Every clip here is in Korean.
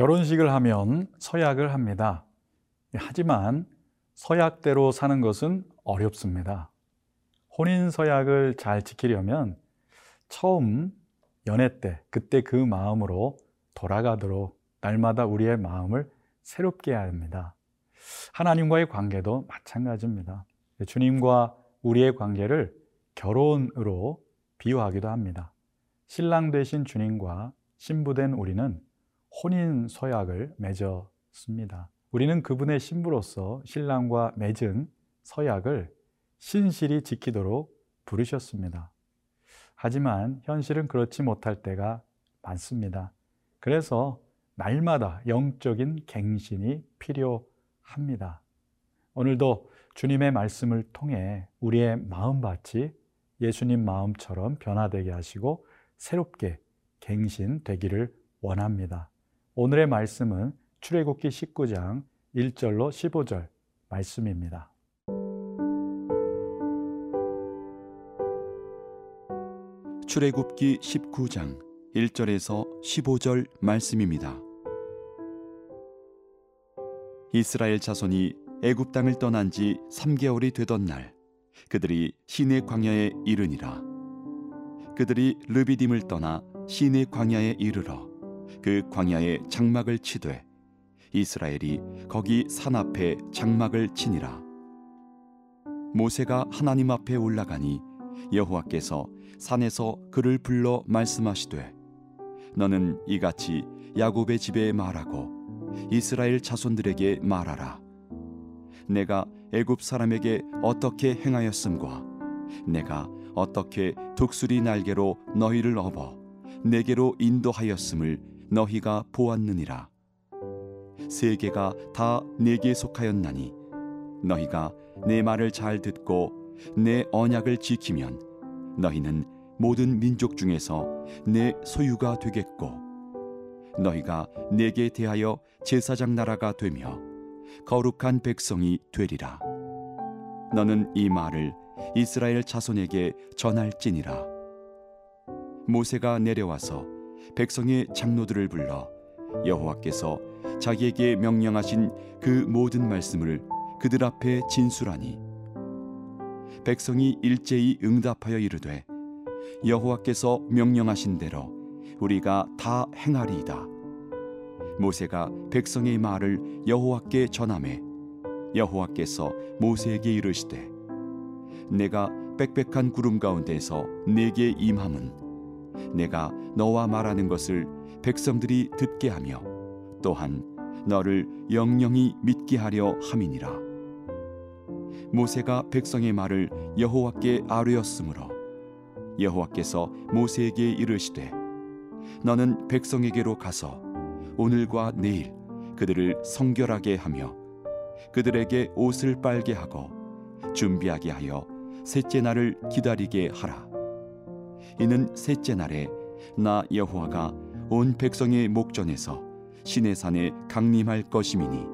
결혼식을 하면 서약을 합니다. 하지만 서약대로 사는 것은 어렵습니다. 혼인 서약을 잘 지키려면 처음 연애 때, 그때 그 마음으로 돌아가도록 날마다 우리의 마음을 새롭게 해야 합니다. 하나님과의 관계도 마찬가지입니다. 주님과 우리의 관계를 결혼으로 비유하기도 합니다. 신랑 되신 주님과 신부된 우리는 혼인 서약을 맺었습니다. 우리는 그분의 신부로서 신랑과 맺은 서약을 신실히 지키도록 부르셨습니다. 하지만 현실은 그렇지 못할 때가 많습니다. 그래서 날마다 영적인 갱신이 필요합니다. 오늘도 주님의 말씀을 통해 우리의 마음밭이 예수님 마음처럼 변화되게 하시고 새롭게 갱신되기를 원합니다. 오늘의 말씀은 출애굽기 19장 1절로 15절 말씀입니다. 출애굽기 19장 1절에서 15절 말씀입니다. 이스라엘 자손이 애굽 땅을 떠난 지 3개월이 되던 날 그들이 시내 광야에 이르니라 그들이 르비딤을 떠나 시내 광야에 이르러 그 광야에 장막을 치되 이스라엘이 거기 산 앞에 장막을 치니라. 모세가 하나님 앞에 올라가니 여호와께서 산에서 그를 불러 말씀하시되 너는 이같이 야곱의 집에 말하고 이스라엘 자손들에게 말하라. 내가 애굽 사람에게 어떻게 행하였음과 내가 어떻게 독수리 날개로 너희를 업어 내게로 인도하였음을 너희가 보았느니라. 세계가 다 내게 속하였나니 너희가 내 말을 잘 듣고 내 언약을 지키면 너희는 모든 민족 중에서 내 소유가 되겠고 너희가 내게 대하여 제사장 나라가 되며 거룩한 백성이 되리라. 너는 이 말을 이스라엘 자손에게 전할지니라. 모세가 내려와서 백성의 장로들을 불러 여호와께서 자기에게 명령하신 그 모든 말씀을 그들 앞에 진술하니 백성이 일제히 응답하여 이르되 여호와께서 명령하신 대로 우리가 다 행하리이다. 모세가 백성의 말을 여호와께 전하매 여호와께서 모세에게 이르시되 내가 빽빽한 구름 가운데서 내게 임함은 내가 너와 말하는 것을 백성들이 듣게 하며 또한 너를 영영히 믿게 하려 함이니라. 모세가 백성의 말을 여호와께 아뢰었으므로 여호와께서 모세에게 이르시되 너는 백성에게로 가서 오늘과 내일 그들을 성결하게 하며 그들에게 옷을 빨게 하고 준비하게 하여 셋째 날을 기다리게 하라 이는 셋째 날에 나 여호와가 온 백성의 목전에서 시내 산에 강림할 것임이니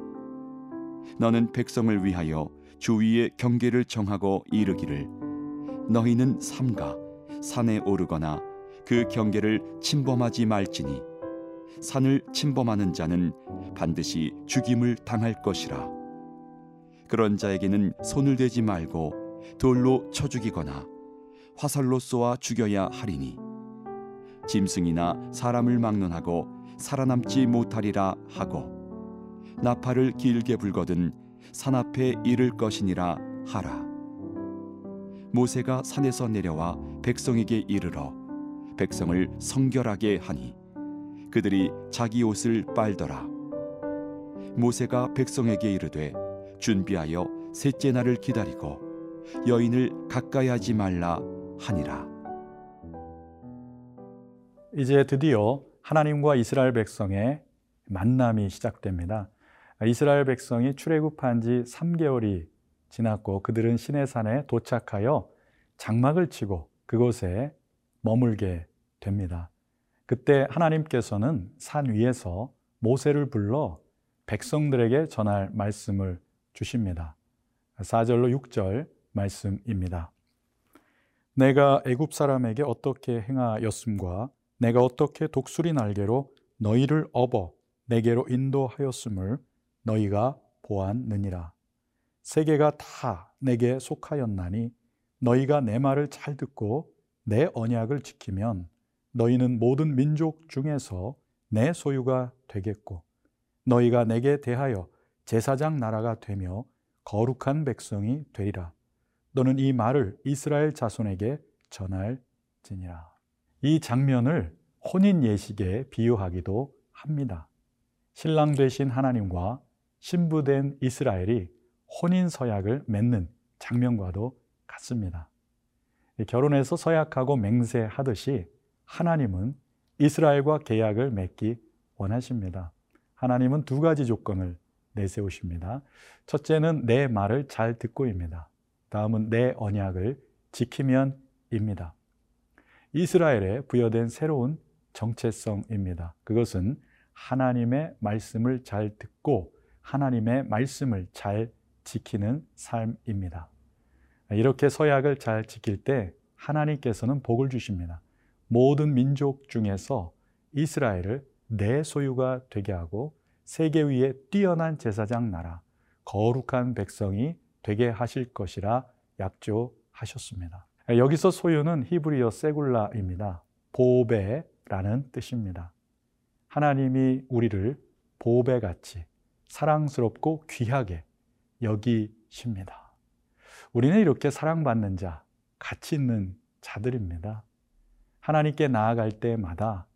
너는 백성을 위하여 주위의 경계를 정하고 이르기를 너희는 삼가 산에 오르거나 그 경계를 침범하지 말지니 산을 침범하는 자는 반드시 죽임을 당할 것이라. 그런 자에게는 손을 대지 말고 돌로 쳐 죽이거나 화살로 쏘아 죽여야 하리니. 짐승이나 사람을 막론하고 살아남지 못하리라 하고 나팔을 길게 불거든 산 앞에 이를 것이니라 하라. 모세가 산에서 내려와 백성에게 이르러 백성을 성결하게 하니 그들이 자기 옷을 빨더라. 모세가 백성에게 이르되 준비하여 셋째 날을 기다리고 여인을 가까이 하지 말라 하니라 이제 드디어 하나님과 이스라엘 백성의 만남이 시작됩니다. 이스라엘 백성이 출애굽한 지 3개월이 지났고 그들은 시내산에 도착하여 장막을 치고 그곳에 머물게 됩니다. 그때 하나님께서는 산 위에서 모세를 불러 백성들에게 전할 말씀을 주십니다. 4절로 6절 말씀입니다. 내가 애굽 사람에게 어떻게 행하였음과 내가 어떻게 독수리 날개로 너희를 업어 내게로 인도하였음을 너희가 보았느니라. 세계가 다 내게 속하였나니 너희가 내 말을 잘 듣고 내 언약을 지키면 너희는 모든 민족 중에서 내 소유가 되겠고 너희가 내게 대하여 제사장 나라가 되며 거룩한 백성이 되리라. 너는 이 말을 이스라엘 자손에게 전할지니라. 이 장면을 혼인 예식에 비유하기도 합니다. 신랑 되신 하나님과 신부된 이스라엘이 혼인 서약을 맺는 장면과도 같습니다. 결혼해서 서약하고 맹세하듯이 하나님은 이스라엘과 계약을 맺기 원하십니다. 하나님은 두 가지 조건을 내세우십니다. 첫째는 내 말을 잘 듣고입니다. 다음은 내 언약을 지키면입니다. 이스라엘에 부여된 새로운 정체성입니다. 그것은 하나님의 말씀을 잘 듣고 하나님의 말씀을 잘 지키는 삶입니다. 이렇게 서약을 잘 지킬 때 하나님께서는 복을 주십니다. 모든 민족 중에서 이스라엘을 내 소유가 되게 하고 세계 위에 뛰어난 제사장 나라, 거룩한 백성이 되게 하실 것이라 약조하셨습니다. 여기서 소유는 히브리어 세굴라입니다. 보배라는 뜻입니다. 하나님이 우리를 보배같이 사랑스럽고 귀하게 여기십니다. 우리는 이렇게 사랑받는 자, 가치 있는 자들입니다. 하나님께 나아갈 때마다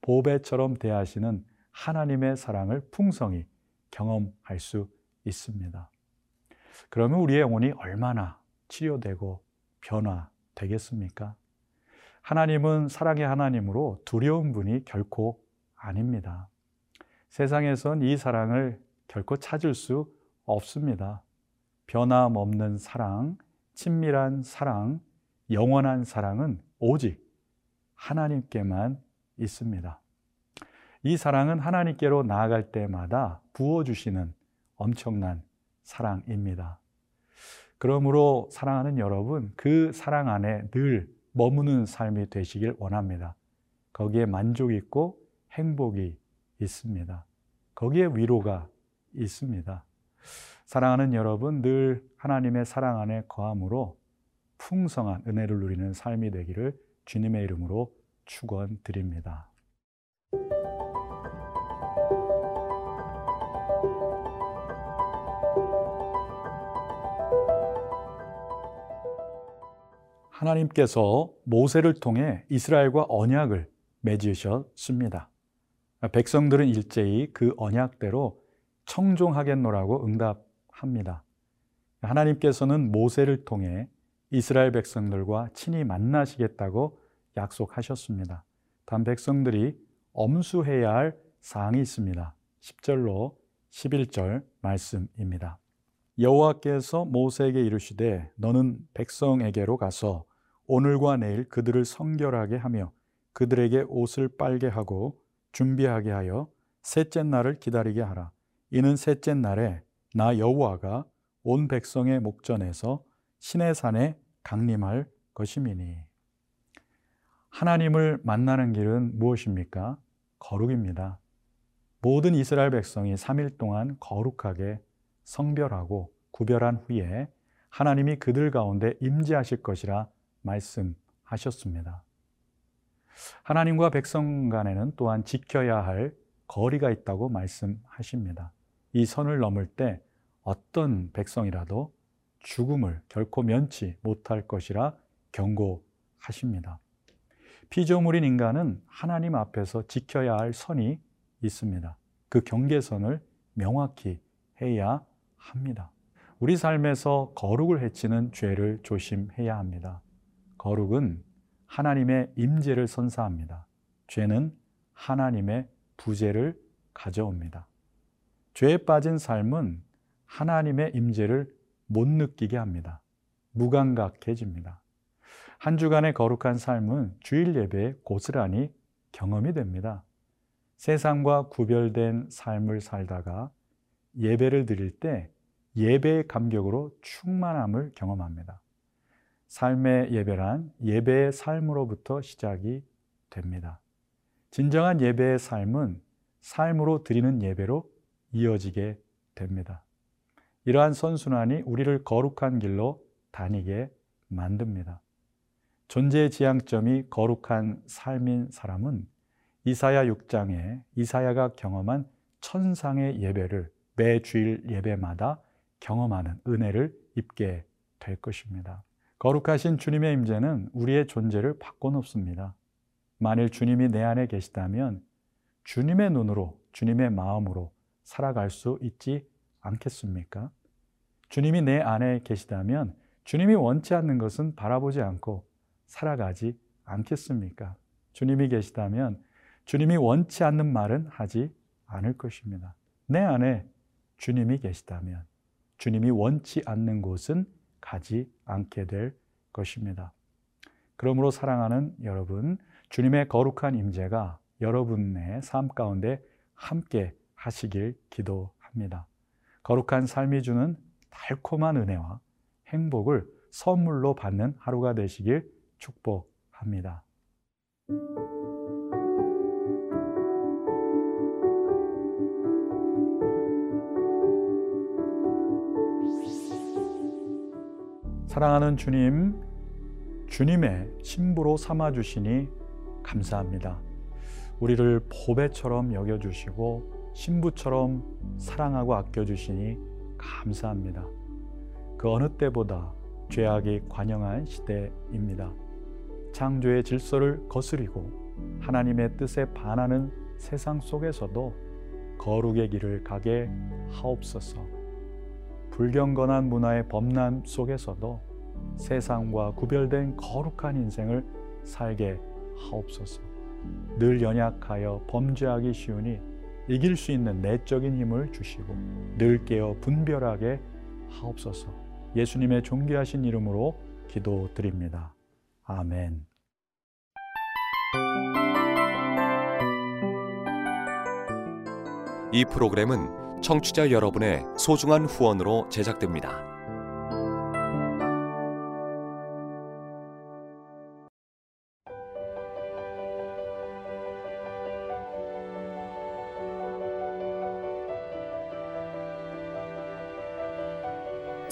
보배처럼 대하시는 하나님의 사랑을 풍성히 경험할 수 있습니다. 그러면 우리의 영혼이 얼마나 치료되고 변화되겠습니까? 하나님은 사랑의 하나님으로 두려운 분이 결코 아닙니다. 세상에선 이 사랑을 결코 찾을 수 없습니다. 변함없는 사랑, 친밀한 사랑, 영원한 사랑은 오직 하나님께만 있습니다. 이 사랑은 하나님께로 나아갈 때마다 부어주시는 엄청난 사랑입니다. 그러므로 사랑하는 여러분, 그 사랑 안에 늘 머무는 삶이 되시길 원합니다. 거기에 만족 있고 행복이 있습니다. 거기에 위로가 있습니다. 사랑하는 여러분, 늘 하나님의 사랑 안에 거함으로 풍성한 은혜를 누리는 삶이 되기를 주님의 이름으로 축원드립니다. 하나님께서 모세를 통해 이스라엘과 언약을 맺으셨습니다. 백성들은 일제히 그 언약대로 청종하겠노라고 응답합니다. 하나님께서는 모세를 통해 이스라엘 백성들과 친히 만나시겠다고 약속하셨습니다. 단 백성들이 엄수해야 할 사항이 있습니다. 10절로 11절 말씀입니다. 여호와께서 모세에게 이르시되 너는 백성에게로 가서 오늘과 내일 그들을 성결하게 하며 그들에게 옷을 빨게 하고 준비하게 하여 셋째 날을 기다리게 하라. 이는 셋째 날에 나 여호와가 온 백성의 목전에서 신의 산에 강림할 것임이니. 하나님을 만나는 길은 무엇입니까? 거룩입니다. 모든 이스라엘 백성이 3일 동안 거룩하게 성별하고 구별한 후에 하나님이 그들 가운데 임재하실 것이라 말씀하셨습니다. 하나님과 백성 간에는 또한 지켜야 할 거리가 있다고 말씀하십니다. 이 선을 넘을 때 어떤 백성이라도 죽음을 결코 면치 못할 것이라 경고하십니다. 피조물인 인간은 하나님 앞에서 지켜야 할 선이 있습니다. 그 경계선을 명확히 해야 합니다. 우리 삶에서 거룩을 해치는 죄를 조심해야 합니다. 거룩은 하나님의 임재를 선사합니다. 죄는 하나님의 부재를 가져옵니다. 죄에 빠진 삶은 하나님의 임재를 못 느끼게 합니다. 무감각해집니다. 한 주간의 거룩한 삶은 주일 예배에 고스란히 경험이 됩니다. 세상과 구별된 삶을 살다가 예배를 드릴 때 예배의 감격으로 충만함을 경험합니다. 삶의 예배란 예배의 삶으로부터 시작이 됩니다. 진정한 예배의 삶은 삶으로 드리는 예배로 이어지게 됩니다. 이러한 선순환이 우리를 거룩한 길로 다니게 만듭니다. 존재의 지향점이 거룩한 삶인 사람은 이사야 6장에 이사야가 경험한 천상의 예배를 매 주일 예배마다 경험하는 은혜를 입게 될 것입니다. 거룩하신 주님의 임재는 우리의 존재를 바꿔놓습니다. 만일 주님이 내 안에 계시다면 주님의 눈으로, 주님의 마음으로 살아갈 수 있지 않겠습니까? 주님이 내 안에 계시다면 주님이 원치 않는 것은 바라보지 않고 살아가지 않겠습니까? 주님이 계시다면 주님이 원치 않는 말은 하지 않을 것입니다. 내 안에 주님이 계시다면 주님이 원치 않는 곳은 가지 않게 될 것입니다. 그러므로 사랑하는 여러분, 주님의 거룩한 임재가 여러분의 삶 가운데 함께 하시길 기도합니다. 거룩한 삶이 주는 달콤한 은혜와 행복을 선물로 받는 하루가 되시길 축복합니다. 사랑하는 주님, 주님의 신부로 삼아 주시니 감사합니다. 우리를 보배처럼 여겨 주시고 신부처럼 사랑하고 아껴 주시니 감사합니다. 그 어느 때보다 죄악이 관영한 시대입니다. 창조의 질서를 거스리고 하나님의 뜻에 반하는 세상 속에서도 거룩의 길을 가게 하옵소서. 불경건한 문화의 범람 속에서도 세상과 구별된 거룩한 인생을 살게 하옵소서. 늘 연약하여 범죄하기 쉬우니 이길 수 있는 내적인 힘을 주시고 늘 깨어 분별하게 하옵소서. 예수님의 존귀하신 이름으로 기도드립니다. 아멘. 이 프로그램은 청취자 여러분의 소중한 후원으로 제작됩니다.